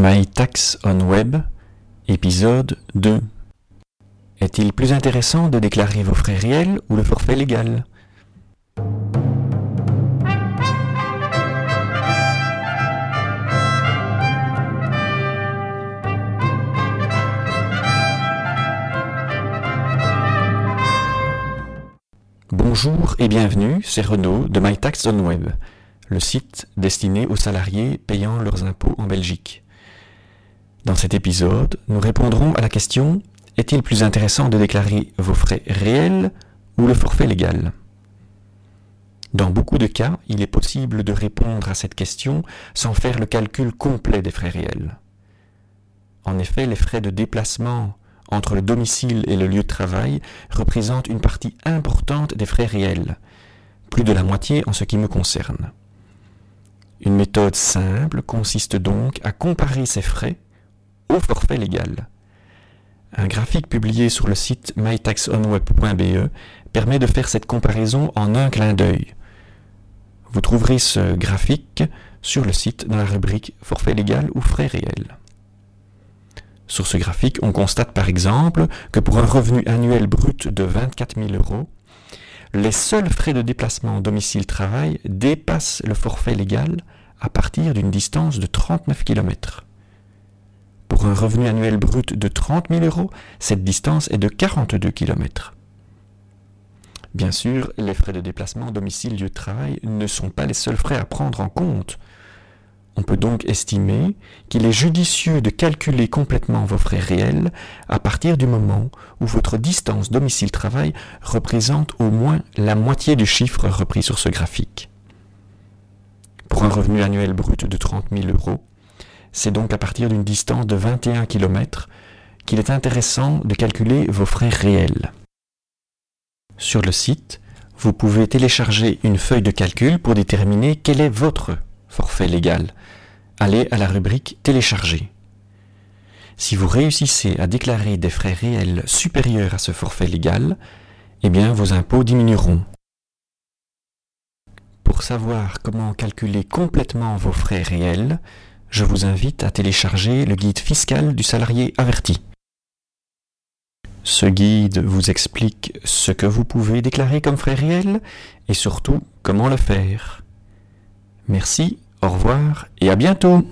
My Tax on Web, épisode 2. Est-il plus intéressant de déclarer vos frais réels ou le forfait légal? Bonjour et bienvenue, c'est Renaud de My Tax on Web, le site destiné aux salariés payant leurs impôts en Belgique. Dans cet épisode, nous répondrons à la question est-il plus intéressant de déclarer vos frais réels ou le forfait légal? Dans beaucoup de cas, il est possible de répondre à cette question sans faire le calcul complet des frais réels. En effet, les frais de déplacement entre le domicile et le lieu de travail représentent une partie importante des frais réels, plus de la moitié en ce qui me concerne. Une méthode simple consiste donc à comparer ces frais au forfait légal. Un graphique publié sur le site mytaxonweb.be permet de faire cette comparaison en un clin d'œil. Vous trouverez ce graphique sur le site dans la rubrique Forfait légal ou frais réels. Sur ce graphique, on constate par exemple que pour un revenu annuel brut de 24 000 euros, les seuls frais de déplacement domicile-travail dépassent le forfait légal à partir d'une distance de 39 km. Revenu annuel brut de 30 000 euros, cette distance est de 42 km. Bien sûr, les frais de déplacement domicile-lieu de travail ne sont pas les seuls frais à prendre en compte. On peut donc estimer qu'il est judicieux de calculer complètement vos frais réels à partir du moment où votre distance domicile-travail représente au moins la moitié du chiffre repris sur ce graphique. Pour un revenu annuel brut de 30 000 euros, c'est donc à partir d'une distance de 21 km qu'il est intéressant de calculer vos frais réels. Sur le site, vous pouvez télécharger une feuille de calcul pour déterminer quel est votre forfait légal allez à la rubrique Télécharger. Si vous réussissez à déclarer des frais réels supérieurs à ce forfait légal, eh bien vos impôts diminueront. Pour savoir comment calculer complètement vos frais réels, je vous invite à télécharger le guide fiscal du salarié averti. Ce guide vous explique ce que vous pouvez déclarer comme frais réels et surtout comment le faire. Merci au revoir et à bientôt